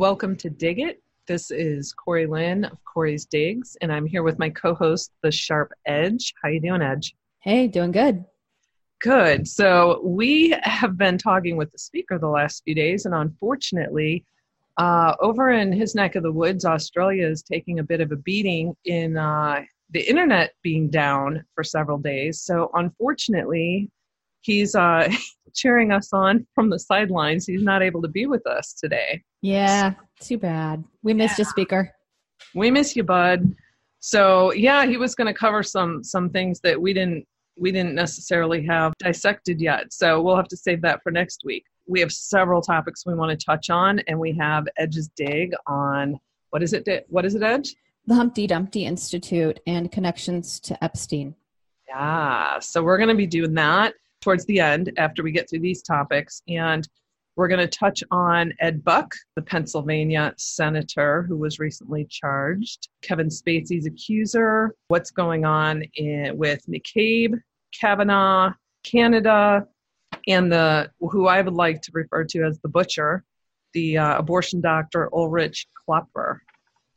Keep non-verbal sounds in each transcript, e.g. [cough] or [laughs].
Welcome to Dig It. This is Corey Lynn of Corey's Digs, and I'm here with my co-host, the Sharp Edge. How you doing, Edge? Hey, doing good. Good. So we have been talking with the speaker the last few days, and unfortunately, uh, over in his neck of the woods, Australia is taking a bit of a beating in uh, the internet being down for several days. So unfortunately, he's uh, [laughs] cheering us on from the sidelines. He's not able to be with us today. Yeah, too bad. We missed Yeah. you, speaker. We miss you, bud. So yeah, he was going to cover some some things that we didn't we didn't necessarily have dissected yet. So we'll have to save that for next week. We have several topics we want to touch on, and we have Edge's dig on what is it? What is it, Edge? The Humpty Dumpty Institute and connections to Epstein. Yeah. So we're going to be doing that towards the end after we get through these topics. And we're going to touch on Ed Buck, the Pennsylvania senator who was recently charged, Kevin Spacey's accuser, what's going on in, with McCabe, Kavanaugh, Canada, and the who I would like to refer to as the butcher, the uh, abortion doctor Ulrich Klopfer.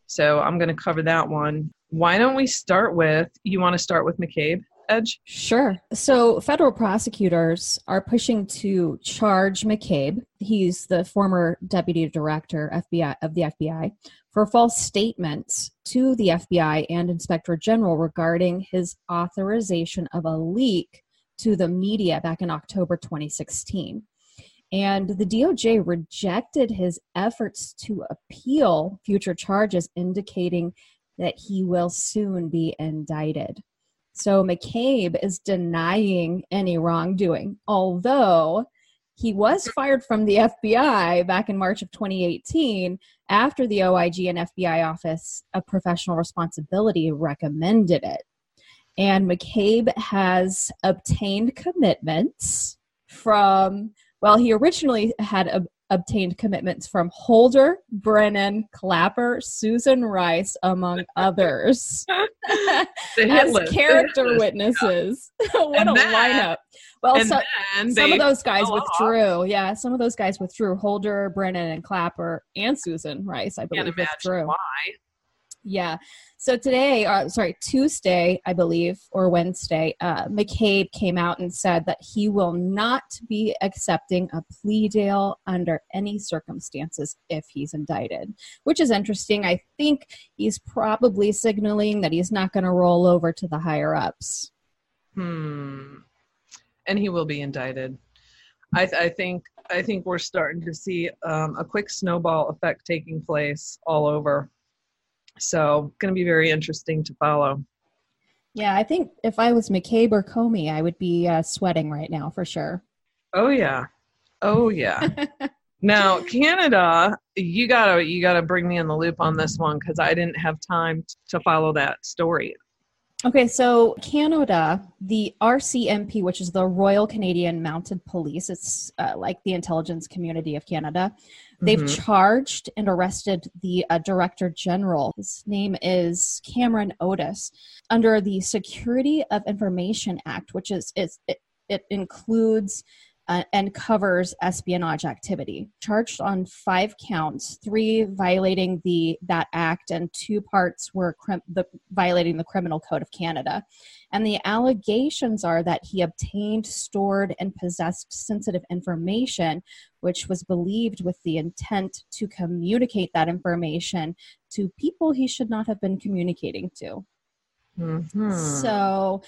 So I'm going to cover that one. Why don't we start with? You want to start with McCabe, Edge? Sure. So, federal prosecutors are pushing to charge McCabe, he's the former deputy director FBI of the FBI, for false statements to the FBI and Inspector General regarding his authorization of a leak to the media back in October 2016. And the DOJ rejected his efforts to appeal future charges, indicating that he will soon be indicted. So McCabe is denying any wrongdoing, although he was fired from the FBI back in March of 2018 after the OIG and FBI Office of Professional Responsibility recommended it. And McCabe has obtained commitments from, well, he originally had obtained commitments from Holder, Brennan, Clapper, Susan Rice, among [laughs] others [laughs] [laughs] as character witnesses. what And a then- lineup! Well, so, some of those guys fell off. withdrew. Yeah, some of those guys withdrew. Holder, Brennan, and Clapper, and Susan Rice, I believe, withdrew. why. Yeah. So today, uh, sorry, Tuesday, I believe, or Wednesday, uh, McCabe came out and said that he will not be accepting a plea deal under any circumstances if he's indicted, which is interesting. I think he's probably signaling that he's not going to roll over to the higher ups. Hmm. And he will be indicted. I, th- I think I think we're starting to see um, a quick snowball effect taking place all over. So, going to be very interesting to follow. Yeah, I think if I was McCabe or Comey, I would be uh, sweating right now for sure. Oh yeah, oh yeah. [laughs] now Canada, you gotta you gotta bring me in the loop on this one because I didn't have time to follow that story. Okay, so Canada, the RCMP, which is the Royal Canadian Mounted Police, it's uh, like the intelligence community of Canada. They've Mhm. charged and arrested the uh, Director General. His name is Cameron Otis under the Security of Information Act, which is, is it, it includes uh, and covers espionage activity. Charged on five counts, three violating the that act, and two parts were crim- the violating the Criminal Code of Canada. And the allegations are that he obtained, stored, and possessed sensitive information, which was believed with the intent to communicate that information to people he should not have been communicating to. Mhm. So,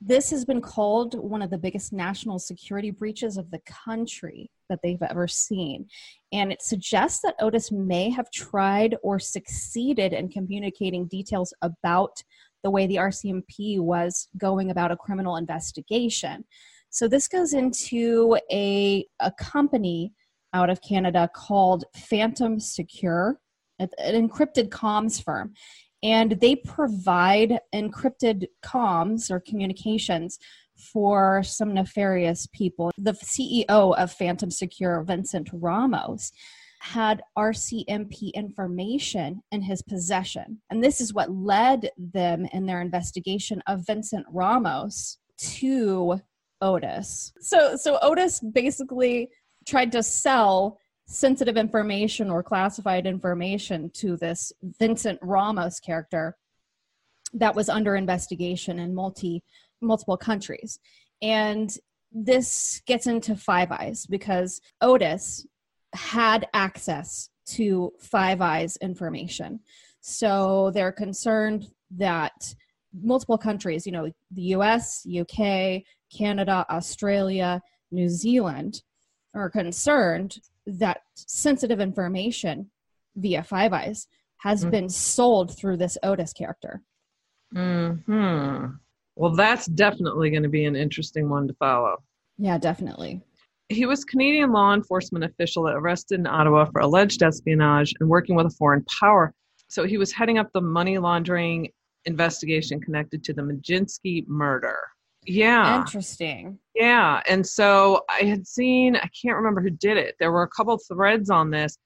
this has been called one of the biggest national security breaches of the country that they've ever seen. And it suggests that Otis may have tried or succeeded in communicating details about the way the RCMP was going about a criminal investigation. So, this goes into a, a company out of Canada called Phantom Secure, an encrypted comms firm and they provide encrypted comms or communications for some nefarious people. The CEO of Phantom Secure, Vincent Ramos, had RCMP information in his possession. And this is what led them in their investigation of Vincent Ramos to Otis. So so Otis basically tried to sell sensitive information or classified information to this Vincent Ramos character that was under investigation in multi multiple countries. And this gets into Five Eyes because Otis had access to Five Eyes information. So they're concerned that multiple countries, you know, the US, UK, Canada, Australia, New Zealand, are concerned that sensitive information via Five Eyes has mm-hmm. been sold through this Otis character. Hmm. Well, that's definitely going to be an interesting one to follow. Yeah, definitely. He was Canadian law enforcement official arrested in Ottawa for alleged espionage and working with a foreign power. So he was heading up the money laundering investigation connected to the Magnitsky murder. Yeah. Interesting. Yeah. And so I had seen, I can't remember who did it. There were a couple threads on this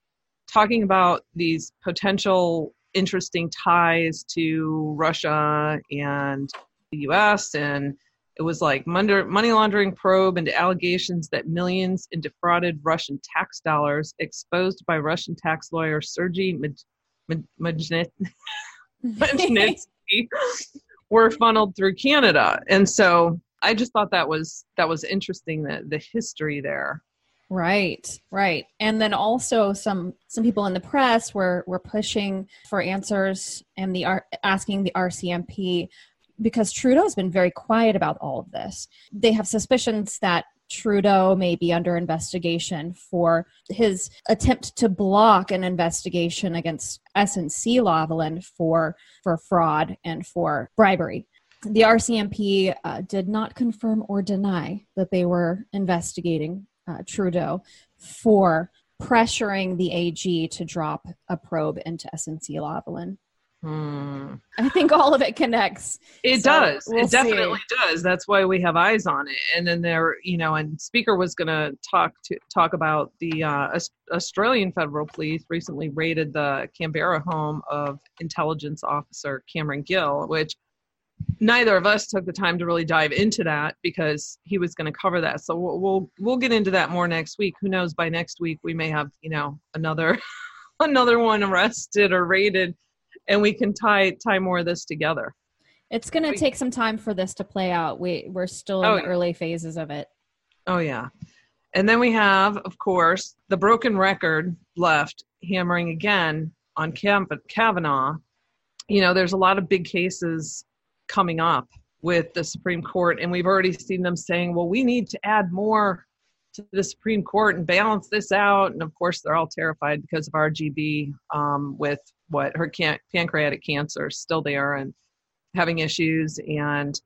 talking about these potential interesting ties to Russia and the US. And it was like money laundering probe into allegations that millions in defrauded Russian tax dollars exposed by Russian tax lawyer Sergei Magnitsky [laughs] [laughs] were funneled through Canada. And so I just thought that was that was interesting that the history there. Right, right. And then also some some people in the press were were pushing for answers and the asking the RCMP because Trudeau's been very quiet about all of this. They have suspicions that Trudeau may be under investigation for his attempt to block an investigation against SNC Lavalin for for fraud and for bribery. The RCMP uh, did not confirm or deny that they were investigating uh, Trudeau for pressuring the AG to drop a probe into SNC Lavalin. Hmm. I think all of it connects. It so does. We'll it definitely see. does. That's why we have eyes on it. And then there, you know, and Speaker was going to talk to talk about the uh, Australian Federal Police recently raided the Canberra home of intelligence officer Cameron Gill, which neither of us took the time to really dive into that because he was going to cover that. So we'll, we'll we'll get into that more next week. Who knows? By next week, we may have you know another [laughs] another one arrested or raided and we can tie tie more of this together. It's going to take some time for this to play out. We we're still in oh, the early phases of it. Oh yeah. And then we have, of course, the broken record left hammering again on Kavanaugh. You know, there's a lot of big cases coming up with the Supreme Court, and we've already seen them saying, well, we need to add more to the Supreme Court and balance this out. And of course, they're all terrified because of RGB um, with what her can- pancreatic cancer is still there and having issues. And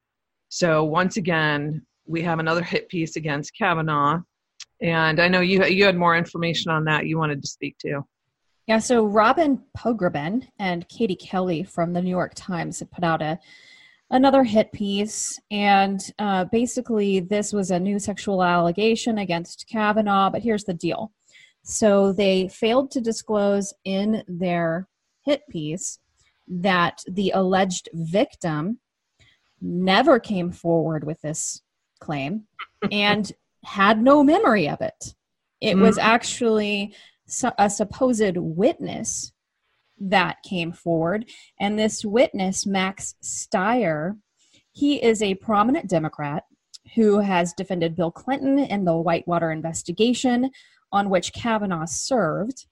so once again, we have another hit piece against Kavanaugh. And I know you you had more information on that you wanted to speak to. Yeah, so Robin Pogrebin and Katie Kelly from the New York Times have put out a another hit piece, and uh, basically this was a new sexual allegation against Kavanaugh. But here's the deal: so they failed to disclose in their hit piece that the alleged victim never came forward with this claim and [laughs] had no memory of it. It mm was actually a supposed witness that came forward. And this witness, Max Stier, he is a prominent Democrat who has defended Bill Clinton in the Whitewater investigation on which Kavanaugh served.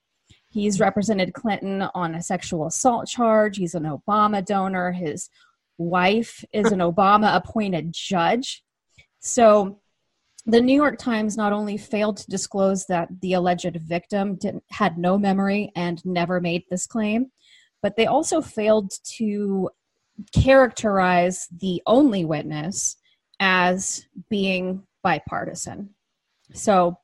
He's represented Clinton on a sexual assault charge. He's an Obama donor. His wife is an Obama appointed judge. So the New York Times not only failed to disclose that the alleged victim had no memory and never made this claim, but they also failed to characterize the only witness as being bipartisan. So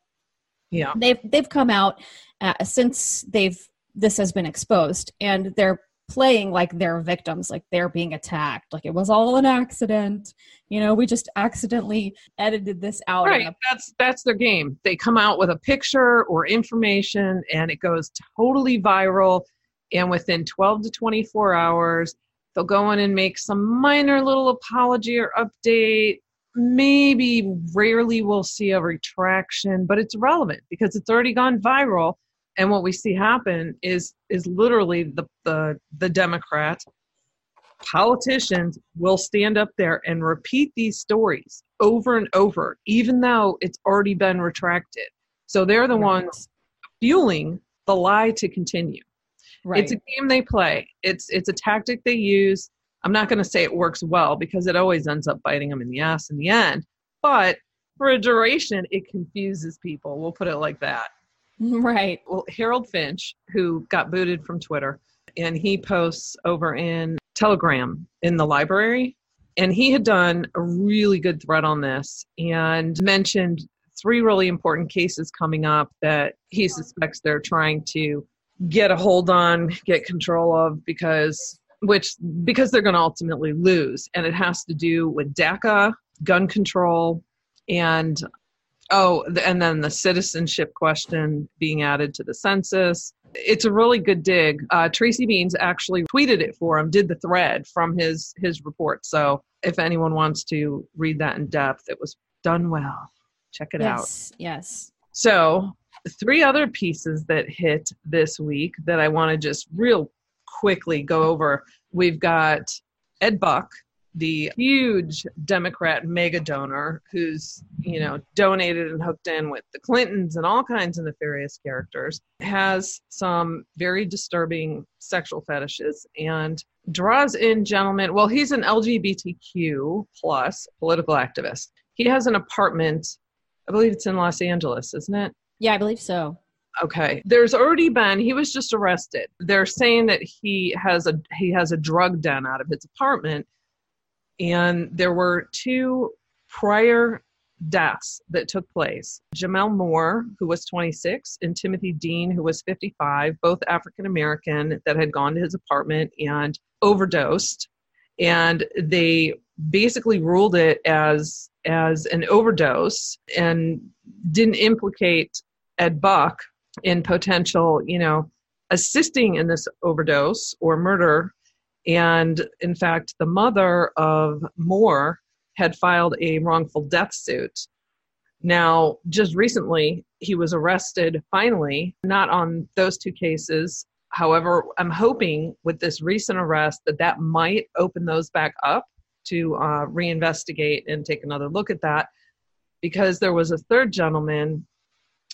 yeah. They've they've come out uh, since they've this has been exposed and they're playing like they're victims like they're being attacked. Like it was all an accident. You know we just accidentally edited this out right. a- that's that's their game. They come out with a picture or information and it goes totally viral. And within 12 to 24 hours they'll go in and make some minor little apology or update maybe rarely we'll see a retraction, but it's relevant because it's already gone viral. And what we see happen is is literally the the, the Democrat politicians will stand up there and repeat these stories over and over, even though it's already been retracted. So they're the ones fueling the lie to continue. Right. It's a game they play. It's it's a tactic they use. I'm not going to say it works well because it always ends up biting them in the ass in the end. But for a duration, it confuses people. We'll put it like that. [laughs] Right. Well, Harold Finch, who got booted from Twitter, and he posts over in Telegram in the library. And he had done a really good thread on this and mentioned three really important cases coming up that he suspects they're trying to get a hold on, get control of because which because they're going to ultimately lose and it has to do with DACA, gun control and oh and then the citizenship question being added to the census. It's a really good dig. Uh, Tracy Beanz actually tweeted it for him did the thread from his his report. So if anyone wants to read that in depth it was done well. Check it yes, out. Yes so three other pieces that hit this week that i want to just real quickly go over we've got ed buck the huge Democrat mega donor who's, you know, donated and hooked in with the Clintons and all kinds of nefarious characters, has some very disturbing sexual fetishes and draws in gentlemen. Well, he's an LGBTQ plus political activist. He has an apartment, I believe it's in Los Angeles, isn't it? Yeah, I believe so. Okay. There's already been he was just arrested. They're saying that he has a he has a drug den out of his apartment and there were two prior deaths that took place Gemmel Moore, who was 26, and Timothy Dean, who was 55, both African American, that had gone to his apartment and overdosed. And they basically ruled it as as an overdose and didn't implicate Ed Buck in potential, you know, assisting in this overdose or murder and in fact, the mother of Moore had filed a wrongful death suit. Now, just recently, he was arrested finally, not on those two cases. However, I'm hoping with this recent arrest that that might open those back up to uh, reinvestigate and take another look at that because there was a third gentleman.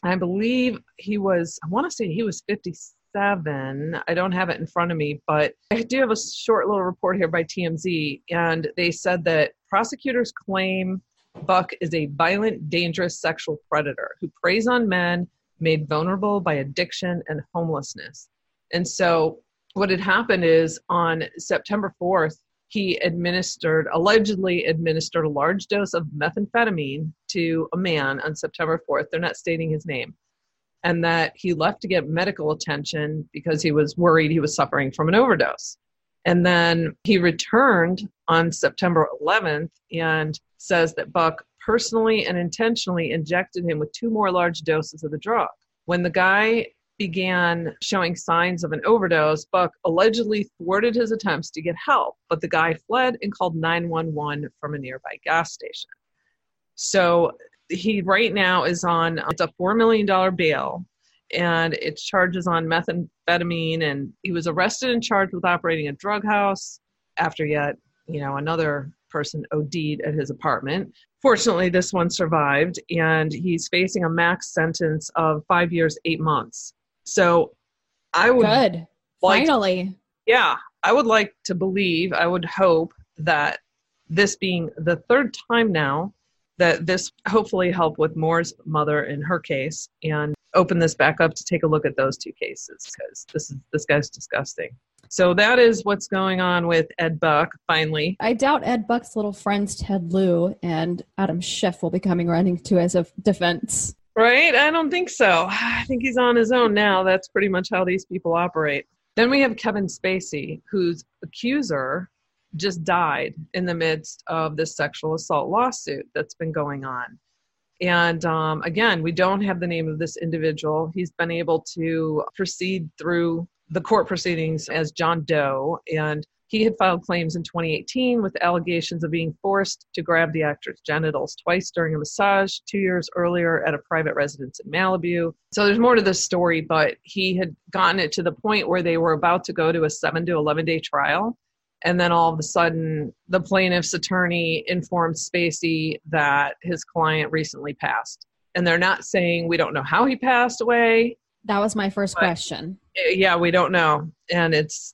I believe he was, I want to say he was 57. I don't have it in front of me, but I do have a short little report here by TMZ, and they said that prosecutors claim Buck is a violent, dangerous sexual predator who preys on men made vulnerable by addiction and homelessness. And so, what had happened is on September 4th, he administered, allegedly administered a large dose of methamphetamine to a man on September 4th. They're not stating his name and that he left to get medical attention because he was worried he was suffering from an overdose. And then he returned on September 11th and says that Buck personally and intentionally injected him with two more large doses of the drug. When the guy began showing signs of an overdose, Buck allegedly thwarted his attempts to get help, but the guy fled and called 911 from a nearby gas station. So he right now is on it's a four million dollar bail and it charges on methamphetamine and he was arrested and charged with operating a drug house after yet you know another person OD'd at his apartment. Fortunately, this one survived, and he's facing a max sentence of five years, eight months. So, I would good like, finally, yeah, I would like to believe, I would hope that this being the third time now that this hopefully help with Moore's mother in her case and open this back up to take a look at those two cases because this is this guy's disgusting. So that is what's going on with Ed Buck finally. I doubt Ed Buck's little friends Ted Lieu and Adam Schiff will be coming running to as a defense. Right? I don't think so. [sighs] I think he's on his own now. That's pretty much how these people operate. Then we have Kevin Spacey, whose accuser just died in the midst of this sexual assault lawsuit that's been going on. And um, again, we don't have the name of this individual. He's been able to proceed through the court proceedings as John Doe, and He had filed claims in 2018 with allegations of being forced to grab the actor's genitals twice during a massage two years earlier at a private residence in Malibu. So there's more to this story, but he had gotten it to the point where they were about to go to a seven to 11 day trial. And then all of a sudden, the plaintiff's attorney informed Spacey that his client recently passed. And they're not saying we don't know how he passed away. That was my first question. Yeah, we don't know. And it's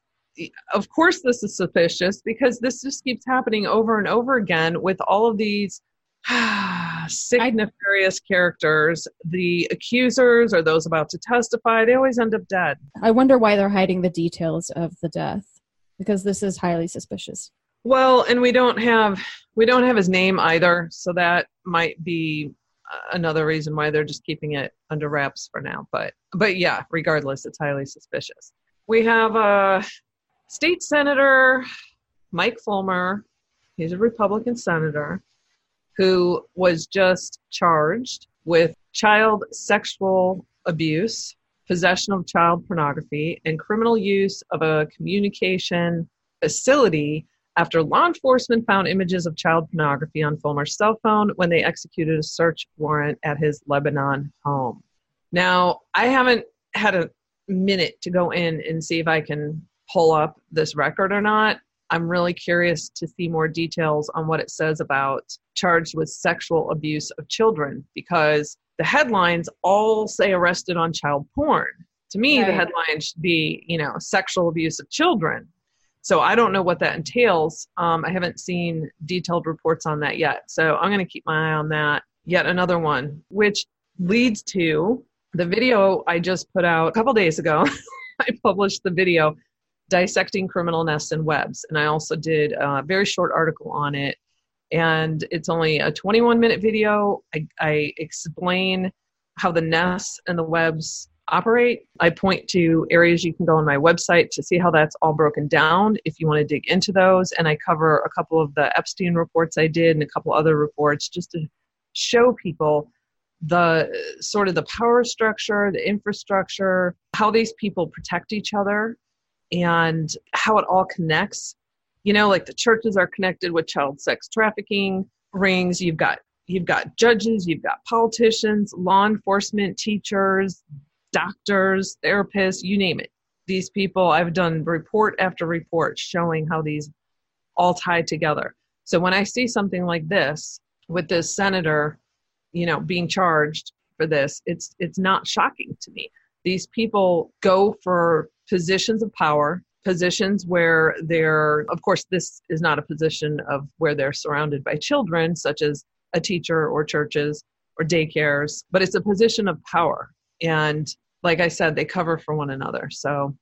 of course this is suspicious because this just keeps happening over and over again with all of these [sighs] sick nefarious characters. The accusers or those about to testify they always end up dead. I wonder why they're hiding the details of the death because this is highly suspicious. Well and we don't have we don't have his name either so that might be another reason why they're just keeping it under wraps for now but but yeah regardless it's highly suspicious. We have uh State Senator Mike Folmer, he's a Republican senator, who was just charged with child sexual abuse, possession of child pornography, and criminal use of a communication facility after law enforcement found images of child pornography on Folmer's cell phone when they executed a search warrant at his Lebanon home. Now, I haven't had a minute to go in and see if I can pull up this record or not. I'm really curious to see more details on what it says about charged with sexual abuse of children because the headlines all say arrested on child porn. To me, right. the headline should be, you know, sexual abuse of children. So I don't know what that entails. Um, I haven't seen detailed reports on that yet. So I'm going to keep my eye on that. Yet another one, which leads to the video I just put out a couple days ago. [laughs] I published the video dissecting criminal nests and webs. And I also did a very short article on it. And it's only a 21 minute video. I, I explain how the nests and the webs operate. I point to areas you can go on my website to see how that's all broken down if you want to dig into those. And I cover a couple of the Epstein reports I did and a couple other reports just to show people the sort of the power structure, the infrastructure, how these people protect each other and how it all connects. You know, like the churches are connected with child sex trafficking rings. You've got you've got judges, you've got politicians, law enforcement, teachers, doctors, therapists, you name it. These people, I've done report after report showing how these all tie together. So when I see something like this with this senator, you know, being charged for this, it's it's not shocking to me. These people go for positions of power, positions where they're, of course, this is not a position of where they're surrounded by children, such as a teacher or churches or daycares, but it's a position of power. And like I said, they cover for one another. So,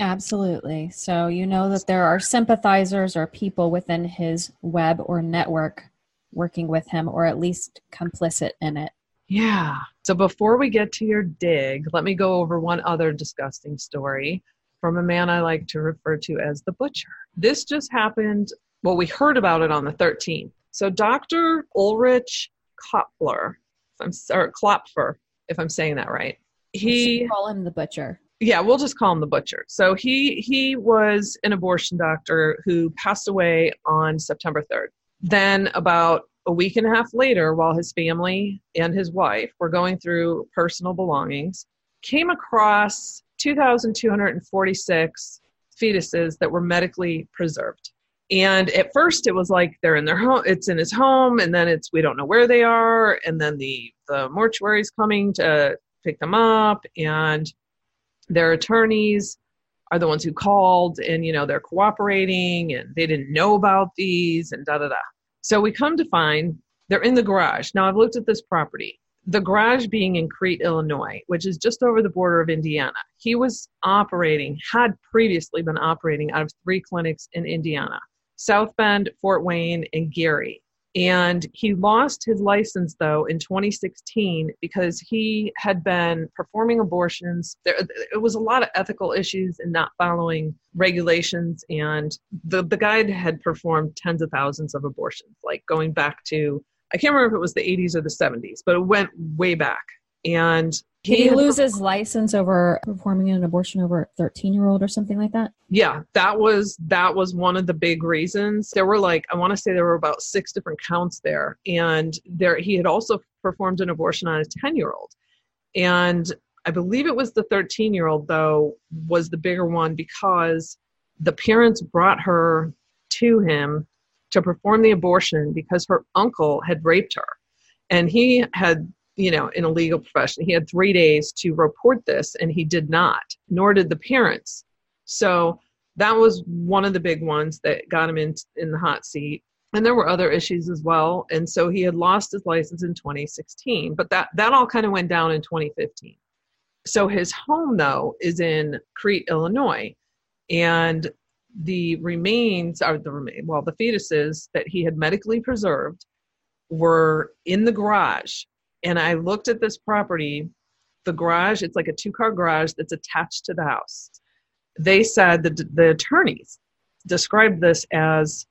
absolutely. So, you know that there are sympathizers or people within his web or network working with him, or at least complicit in it. Yeah. So before we get to your dig, let me go over one other disgusting story from a man I like to refer to as the butcher. This just happened, well, we heard about it on the 13th. So Dr. Ulrich Klopfer, if I'm sorry, Klopfer, if I'm saying that right. He call him the butcher. Yeah, we'll just call him the butcher. So he he was an abortion doctor who passed away on September 3rd. Then about a week and a half later, while his family and his wife were going through personal belongings, came across 2,246 fetuses that were medically preserved. And at first, it was like they're in their home, it's in his home, and then it's we don't know where they are, and then the the mortuary is coming to pick them up, and their attorneys are the ones who called, and you know they're cooperating, and they didn't know about these, and da da da. So we come to find they're in the garage. Now I've looked at this property. The garage being in Crete, Illinois, which is just over the border of Indiana. He was operating, had previously been operating out of three clinics in Indiana South Bend, Fort Wayne, and Gary. And he lost his license though in 2016 because he had been performing abortions. There, it was a lot of ethical issues and not following regulations. And the, the guy had performed tens of thousands of abortions, like going back to, I can't remember if it was the 80s or the 70s, but it went way back. And he loses license over performing an abortion over a 13 year old or something like that? Yeah, that was that was one of the big reasons. There were like I want to say there were about six different counts there, and there he had also performed an abortion on a 10 year old, and I believe it was the 13 year old though was the bigger one because the parents brought her to him to perform the abortion because her uncle had raped her, and he had you know, in a legal profession. He had three days to report this, and he did not, nor did the parents. So that was one of the big ones that got him in, in the hot seat. And there were other issues as well. And so he had lost his license in 2016, but that, that all kind of went down in 2015. So his home, though, is in Crete, Illinois. And the remains are the remain well the fetuses that he had medically preserved were in the garage and I looked at this property, the garage, it's like a two car garage that's attached to the house. They said that the attorneys described this as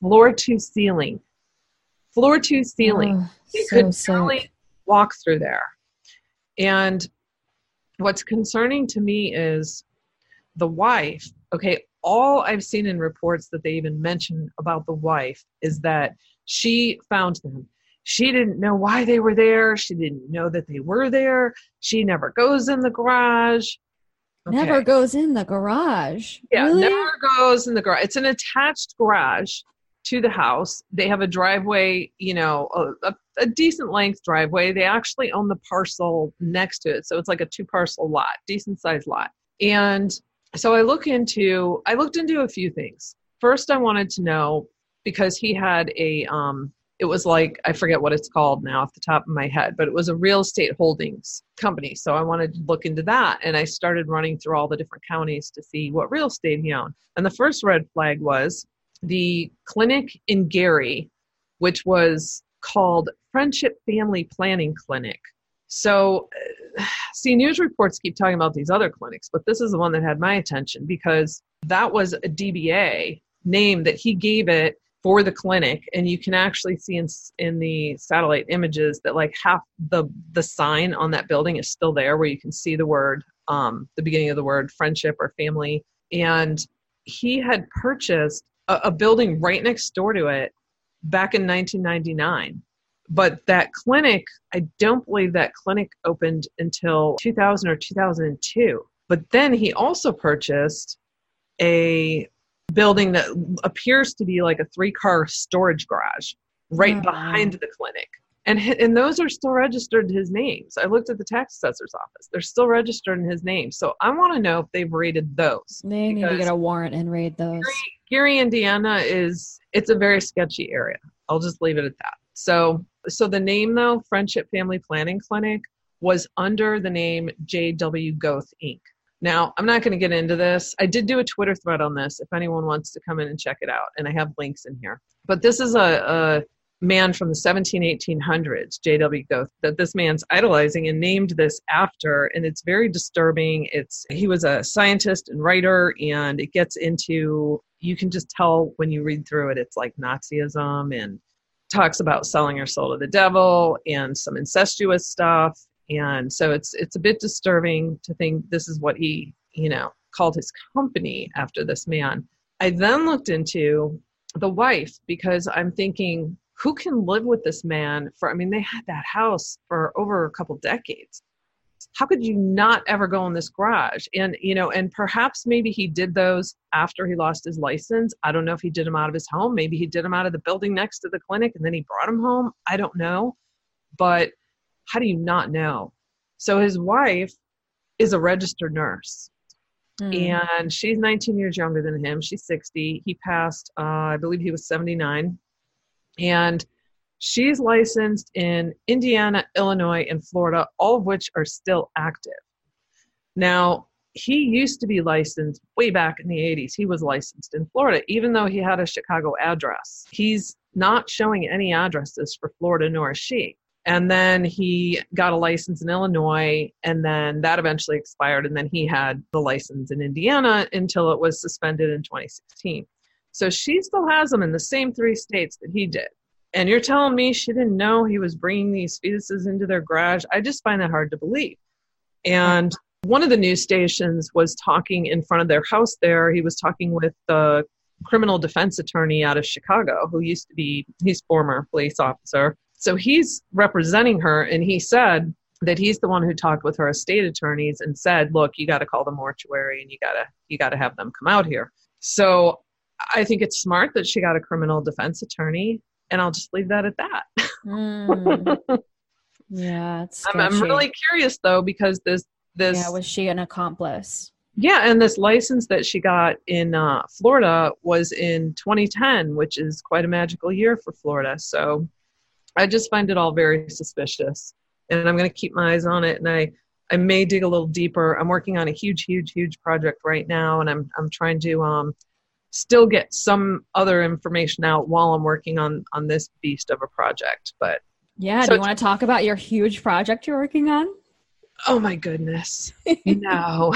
floor to ceiling. Floor to ceiling. Oh, you so could really walk through there. And what's concerning to me is the wife. Okay, all I've seen in reports that they even mention about the wife is that she found them she didn't know why they were there. She didn't know that they were there. She never goes in the garage. Okay. Never goes in the garage. Yeah, really? never goes in the garage. It's an attached garage to the house. They have a driveway, you know, a, a, a, decent length driveway. They actually own the parcel next to it. So it's like a two parcel lot, decent sized lot. And so I look into I looked into a few things. First I wanted to know because he had a um it was like I forget what it's called now off the top of my head, but it was a real estate holdings company. So I wanted to look into that, and I started running through all the different counties to see what real estate he owned. And the first red flag was the clinic in Gary, which was called Friendship Family Planning Clinic. So, uh, see, news reports keep talking about these other clinics, but this is the one that had my attention because that was a DBA name that he gave it for the clinic and you can actually see in, in the satellite images that like half the the sign on that building is still there where you can see the word um, the beginning of the word friendship or family. And he had purchased a, a building right next door to it back in 1999 but that clinic i don't believe that clinic opened until 2000 or 2002 but then he also purchased a building that appears to be like a three car storage garage right oh, behind the clinic. And, and those are still registered his names. I looked at the tax assessor's office. They're still registered in his name. So I want to know if they've raided those. They need to get a warrant and raid those. Gary, Gary, Indiana is it's a very sketchy area. I'll just leave it at that. So so the name though, Friendship Family Planning Clinic, was under the name JW Goth Inc. Now, I'm not going to get into this. I did do a Twitter thread on this if anyone wants to come in and check it out, and I have links in here. But this is a, a man from the 17, 1800s, J.W. Goth, that this man's idolizing and named this after, and it's very disturbing. It's he was a scientist and writer, and it gets into you can just tell when you read through it, it's like Nazism and talks about selling your soul to the devil and some incestuous stuff and so it's it's a bit disturbing to think this is what he you know called his company after this man. I then looked into the wife because i'm thinking who can live with this man for i mean they had that house for over a couple decades. How could you not ever go in this garage? And you know and perhaps maybe he did those after he lost his license. I don't know if he did them out of his home. Maybe he did them out of the building next to the clinic and then he brought them home. I don't know. But how do you not know? So his wife is a registered nurse. Mm. And she's 19 years younger than him. She's 60. He passed, uh, I believe he was 79. And she's licensed in Indiana, Illinois, and Florida, all of which are still active. Now, he used to be licensed way back in the 80s. He was licensed in Florida, even though he had a Chicago address. He's not showing any addresses for Florida, nor is she. And then he got a license in Illinois, and then that eventually expired. And then he had the license in Indiana until it was suspended in 2016. So she still has them in the same three states that he did. And you're telling me she didn't know he was bringing these fetuses into their garage? I just find that hard to believe. And one of the news stations was talking in front of their house there. He was talking with the criminal defense attorney out of Chicago, who used to be, he's former police officer. So he's representing her, and he said that he's the one who talked with her estate attorneys and said, "Look, you got to call the mortuary, and you gotta you got to have them come out here." So I think it's smart that she got a criminal defense attorney, and I'll just leave that at that. Mm. [laughs] yeah, it's I'm, I'm really curious though because this this yeah was she an accomplice? Yeah, and this license that she got in uh, Florida was in 2010, which is quite a magical year for Florida. So I just find it all very suspicious, and I'm going to keep my eyes on it. And I, I may dig a little deeper. I'm working on a huge, huge, huge project right now, and I'm, I'm trying to um, still get some other information out while I'm working on on this beast of a project. But yeah, so do you want to talk about your huge project you're working on? Oh my goodness. [laughs] no.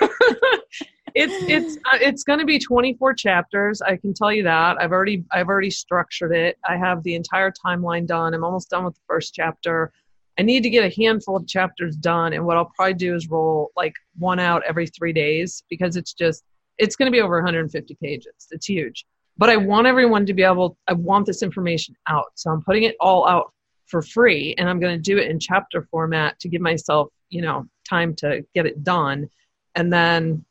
[laughs] it's it's uh, it's going to be 24 chapters. I can tell you that. I've already I've already structured it. I have the entire timeline done. I'm almost done with the first chapter. I need to get a handful of chapters done and what I'll probably do is roll like one out every 3 days because it's just it's going to be over 150 pages. It's huge. But I want everyone to be able I want this information out. So I'm putting it all out for free and I'm going to do it in chapter format to give myself you know time to get it done and then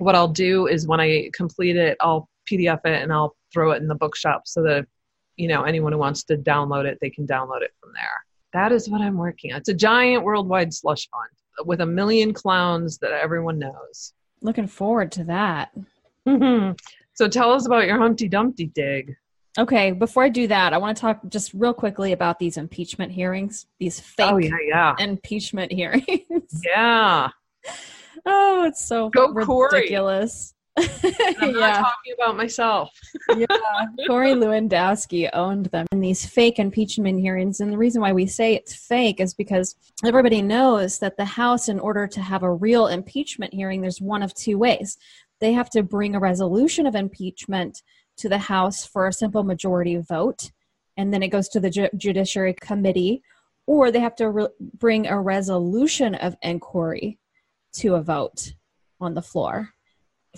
what i'll do is when i complete it i'll pdf it and i'll throw it in the bookshop so that you know anyone who wants to download it they can download it from there that is what i'm working on it's a giant worldwide slush fund with a million clowns that everyone knows looking forward to that mm-hmm. so tell us about your humpty dumpty dig Okay, before I do that, I want to talk just real quickly about these impeachment hearings, these oh, fake oh, yeah, yeah. impeachment [laughs] hearings. Yeah. Oh, it's so Go ridiculous. [laughs] I'm yeah. talking about myself. yeah, Corey Lewandowski owned them in these fake impeachment hearings. And the reason why we say it's fake is because everybody knows that the House, in order to have a real impeachment hearing, there's one of two ways. They have to bring a resolution of impeachment to the House for a simple majority vote, and then it goes to the Ju- Judiciary Committee, or they have to re- bring a resolution of inquiry to a vote on the floor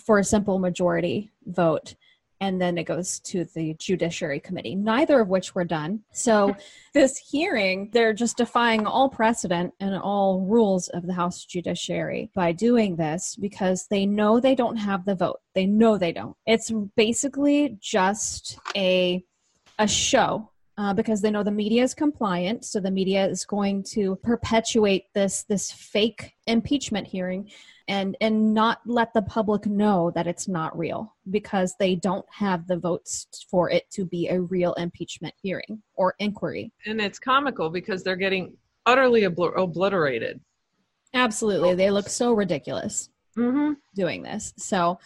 for a simple majority vote. And then it goes to the judiciary committee neither of which were done. So [laughs] this hearing they're just defying all precedent and all rules of the house judiciary by doing this because they know they don't have the vote. They know they don't. It's basically just a a show uh, because they know the media is compliant so the media is going to perpetuate this this fake impeachment hearing and and not let the public know that it's not real because they don't have the votes for it to be a real impeachment hearing or inquiry. And it's comical because they're getting utterly obl- obliterated. Absolutely. They look so ridiculous mm-hmm. doing this. So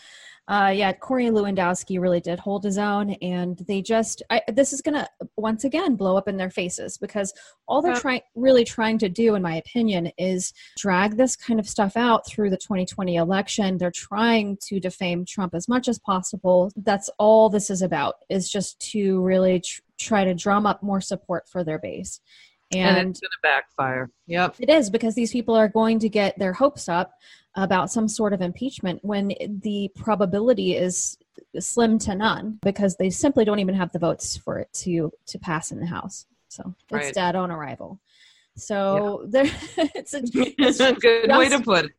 uh, yeah, Corey Lewandowski really did hold his own, and they just I, this is gonna once again blow up in their faces because all they're trying really trying to do, in my opinion, is drag this kind of stuff out through the 2020 election. They're trying to defame Trump as much as possible. That's all this is about is just to really tr- try to drum up more support for their base. And, and, it's going to backfire. Yep. It is because these people are going to get their hopes up about some sort of impeachment when the probability is slim to none because they simply don't even have the votes for it to to pass in the house. So it's right. dead on arrival. So yeah. there [laughs] it's a, [laughs] it's a good just, way to put it.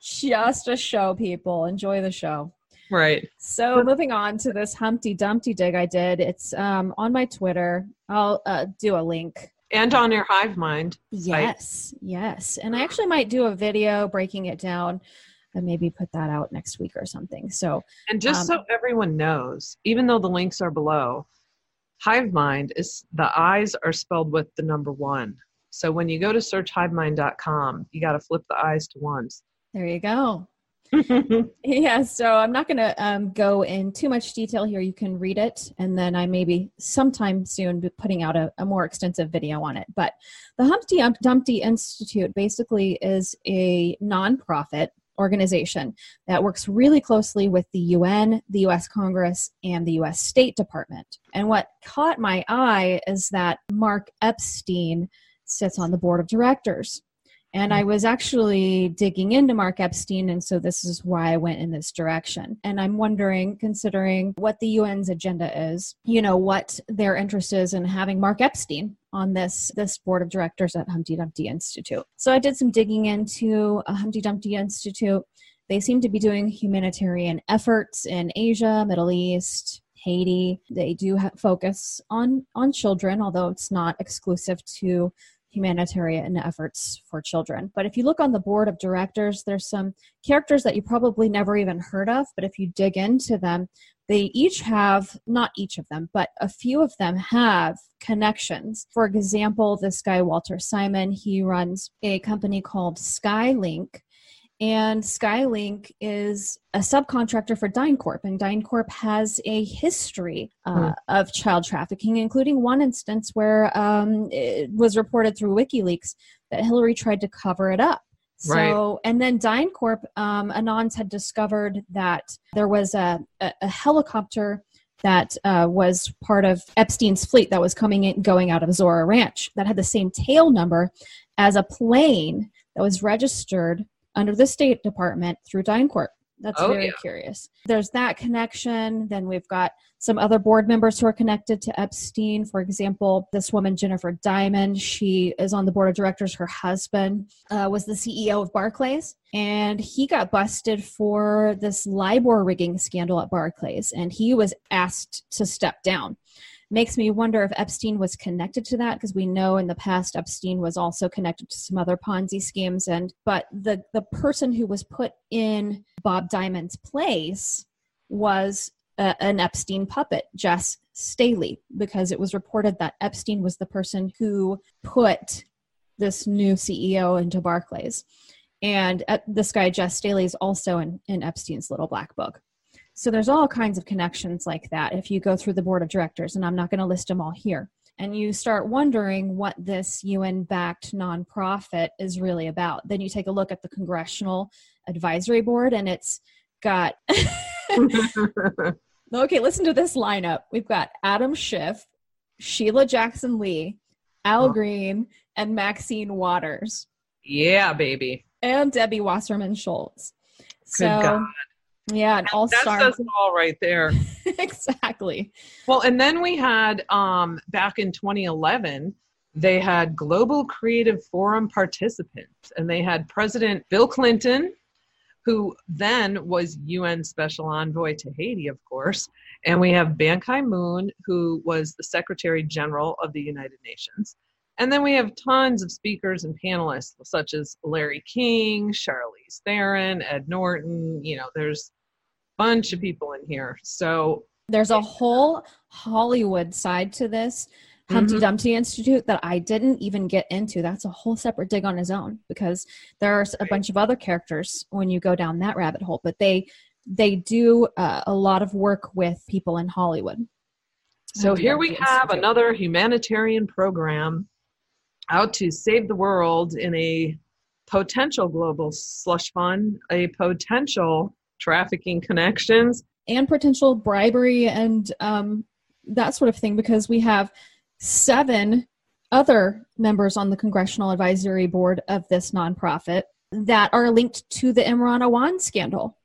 just a show people. Enjoy the show. Right. So moving on to this humpty dumpty dig i did. It's um, on my twitter. I'll uh, do a link and on your hive mind yes yes. And i actually might do a video breaking it down and maybe put that out next week or something. So and just um, so everyone knows even though the links are below hive mind is the eyes are spelled with the number one. So when you go to search hivemind.com you got to flip the eyes to ones. There you go [laughs] yeah, so I'm not going to um, go in too much detail here. You can read it, and then I maybe sometime soon be putting out a, a more extensive video on it. But the Humpty Dumpty Institute basically is a nonprofit organization that works really closely with the UN, the US Congress, and the US State Department. And what caught my eye is that Mark Epstein sits on the board of directors. And I mm-hmm. was actually digging into Mark Epstein, and so this is why I went in this direction. And I'm wondering, considering what the UN's agenda is, you know, what their interest is in having Mark Epstein on this this board of directors at Humpty Dumpty Institute. So I did some digging into a Humpty Dumpty Institute. They seem to be doing humanitarian efforts in Asia, Middle East, Haiti. They do ha- focus on on children, although it's not exclusive to humanitarian efforts for children. But if you look on the board of directors, there's some characters that you probably never even heard of, but if you dig into them, they each have, not each of them, but a few of them have connections. For example, this guy, Walter Simon, he runs a company called Skylink, and Skylink is a subcontractor for DynCorp, and DynCorp has a history uh, hmm. of child trafficking, including one instance where um, it was reported through WikiLeaks that Hillary tried to cover it up. So, right. and then DynCorp, um, Anons had discovered that there was a, a, a helicopter that uh, was part of Epstein's fleet that was coming in, going out of Zorro Ranch that had the same tail number as a plane that was registered under the State Department through DynCorp. That's oh, very yeah. curious. There's that connection. Then we've got some other board members who are connected to Epstein. For example, this woman, Jennifer Diamond, she is on the board of directors. Her husband uh, was the CEO of Barclays, and he got busted for this LIBOR rigging scandal at Barclays, and he was asked to step down makes me wonder if Epstein was connected to that because we know in the past Epstein was also connected to some other Ponzi schemes and but the the person who was put in Bob Diamond's place was an Epstein puppet, Jes Staley, because it was reported that Epstein was the person who put this new CEO into Barclays. And uh, this guy, Jes Staley, is also in, in Epstein's little black book. So there's all kinds of connections like that if you go through the board of directors, and I'm not going to list them all here. And you start wondering what this UN backed nonprofit is really about. Then you take a look at the Congressional Advisory Board, and it's got. [laughs] okay, listen to this lineup. We've got Adam Schiff, Sheila Jackson Lee, Al oh. Green, and Maxine Waters. Yeah, baby. And Debbie Wasserman Schultz. Good so, God. Yeah, and all star. That's all right there. [laughs] exactly. Well, and then we had um, back in 2011, they had Global Creative Forum participants, and they had President Bill Clinton, who then was UN Special Envoy to Haiti, of course, and we have Ban Ki moon, who was the Secretary General of the United Nations. And then we have tons of speakers and panelists, such as Larry King, Charlize Theron, Ed Norton. You know, there's bunch of people in here. So there's a whole Hollywood side to this Humpty mm-hmm. Dumpty Institute that I didn't even get into. That's a whole separate dig on his own because there's a bunch of other characters when you go down that rabbit hole. But they they do uh, a lot of work with people in Hollywood. So Humpty here Dumpty we have Institute. another humanitarian program out to save the world in a potential global slush fund, a potential trafficking connections and potential bribery and um, that sort of thing because we have seven other members on the congressional advisory board of this nonprofit that are linked to the Imran Awan scandal.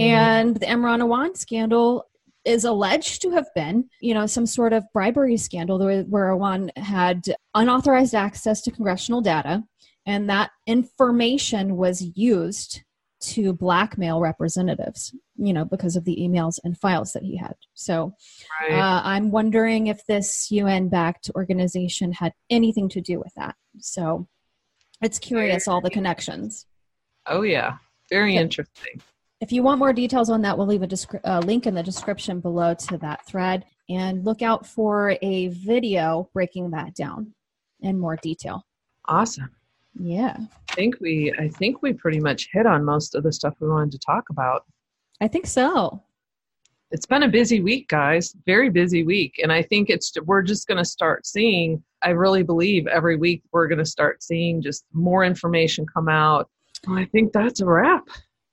Mm. And the Imran Awan scandal is alleged to have been, you know, some sort of bribery scandal where Awan had unauthorized access to congressional data, and that information was used to blackmail representatives, you know, because of the emails and files that he had. So right. uh, I'm wondering if this UN backed organization had anything to do with that. So it's curious, all the connections. Oh, yeah. Very interesting. If you want more details on that, we'll leave a descri- uh, link in the description below to that thread and look out for a video breaking that down in more detail. Awesome. Yeah. I think we I think we pretty much hit on most of the stuff we wanted to talk about. I think so. It's been a busy week, guys. Very busy week, and I think it's we're just going to start seeing I really believe every week we're going to start seeing just more information come out. I think that's a wrap.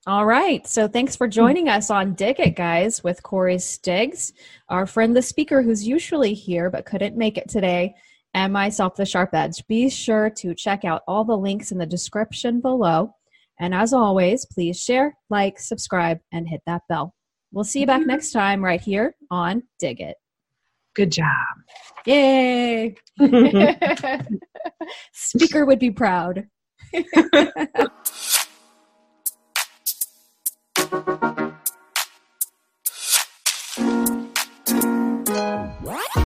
All right. So thanks for joining us on Dig It, guys, with Corey's Digs, our friend, the speaker who's usually here but couldn't make it today, and myself, the Sharp Edge. Be sure to check out all the links in the description below. And as always, please share, like, subscribe, and hit that bell. We'll see you back mm-hmm. next time right here on Dig It. Good job. Yay! [laughs] [laughs] Speaker would be proud. [laughs]